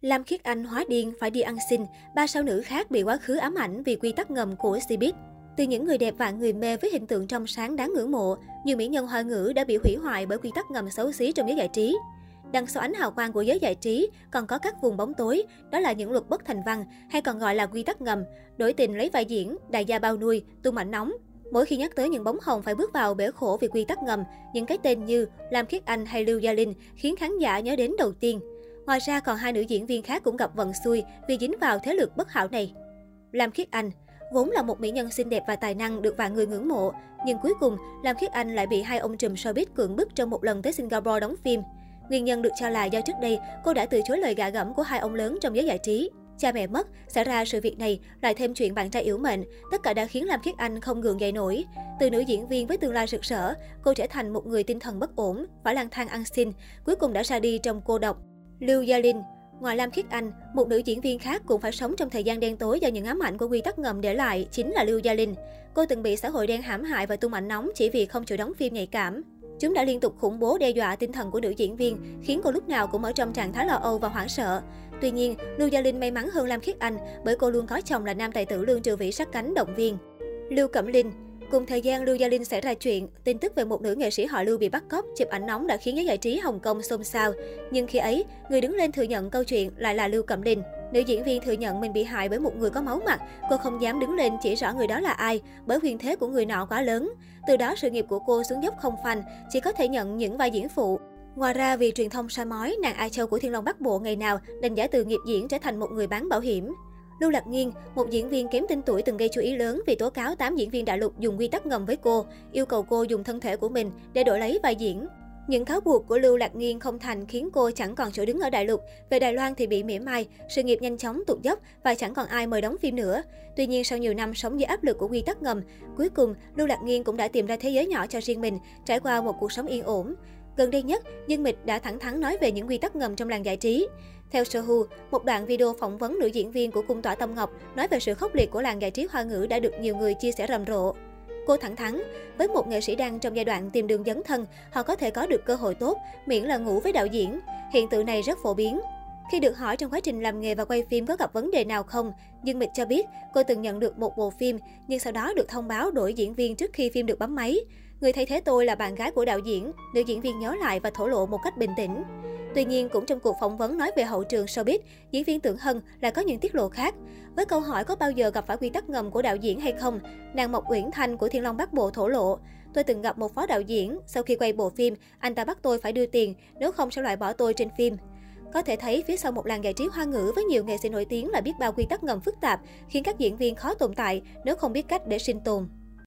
Lam Khiết Anh hóa điên phải đi ăn xin, ba sao nữ khác bị quá khứ ám ảnh vì quy tắc ngầm của Cbiz. Từ những người đẹp vạn người mê với hình tượng trong sáng đáng ngưỡng mộ, nhiều mỹ nhân hoa ngữ đã bị hủy hoại bởi quy tắc ngầm xấu xí trong giới giải trí. Đằng sau ánh hào quang của giới giải trí còn có các vùng bóng tối, đó là những luật bất thành văn hay còn gọi là quy tắc ngầm, đổi tình lấy vai diễn, đại gia bao nuôi, tung mạnh nóng. Mỗi khi nhắc tới những bóng hồng phải bước vào bể khổ vì quy tắc ngầm, những cái tên như Lam Khiết Anh hay Lưu Gia Linh khiến khán giả nhớ đến đầu tiên. Ngoài ra còn hai nữ diễn viên khác cũng gặp vận xui vì dính vào thế lực bất hảo này. Lam Khiết Anh Vốn là một mỹ nhân xinh đẹp và tài năng được vài người ngưỡng mộ, nhưng cuối cùng Lam Khiết Anh lại bị hai ông trùm showbiz cưỡng bức trong một lần tới Singapore đóng phim. Nguyên nhân được cho là do trước đây cô đã từ chối lời gạ gẫm của hai ông lớn trong giới giải trí. Cha mẹ mất, xảy ra sự việc này, lại thêm chuyện bạn trai yếu mệnh, tất cả đã khiến Lam Khiết Anh không gượng dậy nổi. Từ nữ diễn viên với tương lai rực rỡ, cô trở thành một người tinh thần bất ổn, phải lang thang ăn xin, cuối cùng đã ra đi trong cô độc. Lưu Gia Linh Ngoài Lam Khiết Anh, một nữ diễn viên khác cũng phải sống trong thời gian đen tối do những ám ảnh của quy tắc ngầm để lại chính là Lưu Gia Linh. Cô từng bị xã hội đen hãm hại và tung ảnh nóng chỉ vì không chịu đóng phim nhạy cảm. Chúng đã liên tục khủng bố đe dọa tinh thần của nữ diễn viên, khiến cô lúc nào cũng ở trong trạng thái lo âu và hoảng sợ. Tuy nhiên, Lưu Gia Linh may mắn hơn Lam Khiết Anh bởi cô luôn có chồng là nam tài tử Lương Trừ Vĩ sát cánh động viên. Lưu Cẩm Linh Cùng thời gian, Lưu Gia Linh xảy ra chuyện, tin tức về một nữ nghệ sĩ họ Lưu bị bắt cóc, chụp ảnh nóng đã khiến giới giải trí Hồng Kông xôn xao. Nhưng khi ấy, người đứng lên thừa nhận câu chuyện lại là Lưu Cẩm Linh. Nữ diễn viên thừa nhận mình bị hại bởi một người có máu mặt. Cô không dám đứng lên chỉ rõ người đó là ai, bởi quyền thế của người nọ quá lớn. Từ đó sự nghiệp của cô xuống dốc không phanh, chỉ có thể nhận những vai diễn phụ. Ngoài ra, vì truyền thông soi mói, nàng Ai Châu của Thiên Long Bắc Bộ ngày nào đánh giả từ nghiệp diễn trở thành một người bán bảo hiểm. Lưu Lạc Nghiên, một diễn viên kém tên tuổi từng gây chú ý lớn vì tố cáo 8 diễn viên đại lục dùng quy tắc ngầm với cô, yêu cầu cô dùng thân thể của mình để đổi lấy vai diễn. Những cáo buộc của Lưu Lạc Nghiên không thành khiến cô chẳng còn chỗ đứng ở đại lục. Về Đài Loan thì bị mỉa mai, sự nghiệp nhanh chóng tụt dốc và chẳng còn ai mời đóng phim nữa. Tuy nhiên sau nhiều năm sống dưới áp lực của quy tắc ngầm, cuối cùng Lưu Lạc Nghiên cũng đã tìm ra thế giới nhỏ cho riêng mình, trải qua một cuộc sống yên ổn. Gần đây nhất, Dương Mịch đã thẳng thắn nói về những quy tắc ngầm trong làng giải trí. Theo Sohu, một đoạn video phỏng vấn nữ diễn viên của cung tỏa Tâm Ngọc nói về sự khốc liệt của làng giải trí hoa ngữ đã được nhiều người chia sẻ rầm rộ. Cô thẳng thắn, với một nghệ sĩ đang trong giai đoạn tìm đường dấn thân, họ có thể có được cơ hội tốt, miễn là ngủ với đạo diễn. Hiện tượng này rất phổ biến. Khi được hỏi trong quá trình làm nghề và quay phim có gặp vấn đề nào không, Dương Mịch cho biết cô từng nhận được một bộ phim, nhưng sau đó được thông báo đổi diễn viên trước khi phim được bấm máy. Người thay thế tôi là bạn gái của đạo diễn, nữ diễn viên nhớ lại và thổ lộ một cách bình tĩnh. Tuy nhiên, cũng trong cuộc phỏng vấn nói về hậu trường showbiz, diễn viên Tưởng Hân lại có những tiết lộ khác. Với câu hỏi có bao giờ gặp phải quy tắc ngầm của đạo diễn hay không, nàng Mộc Uyển Thanh của Thiên Long Bắc Bộ thổ lộ. Tôi từng gặp một phó đạo diễn, sau khi quay bộ phim, anh ta bắt tôi phải đưa tiền, nếu không sẽ loại bỏ tôi trên phim. Có thể thấy phía sau một làng giải trí hoa ngữ với nhiều nghệ sĩ nổi tiếng là biết bao quy tắc ngầm phức tạp, khiến các diễn viên khó tồn tại nếu không biết cách để sinh tồn.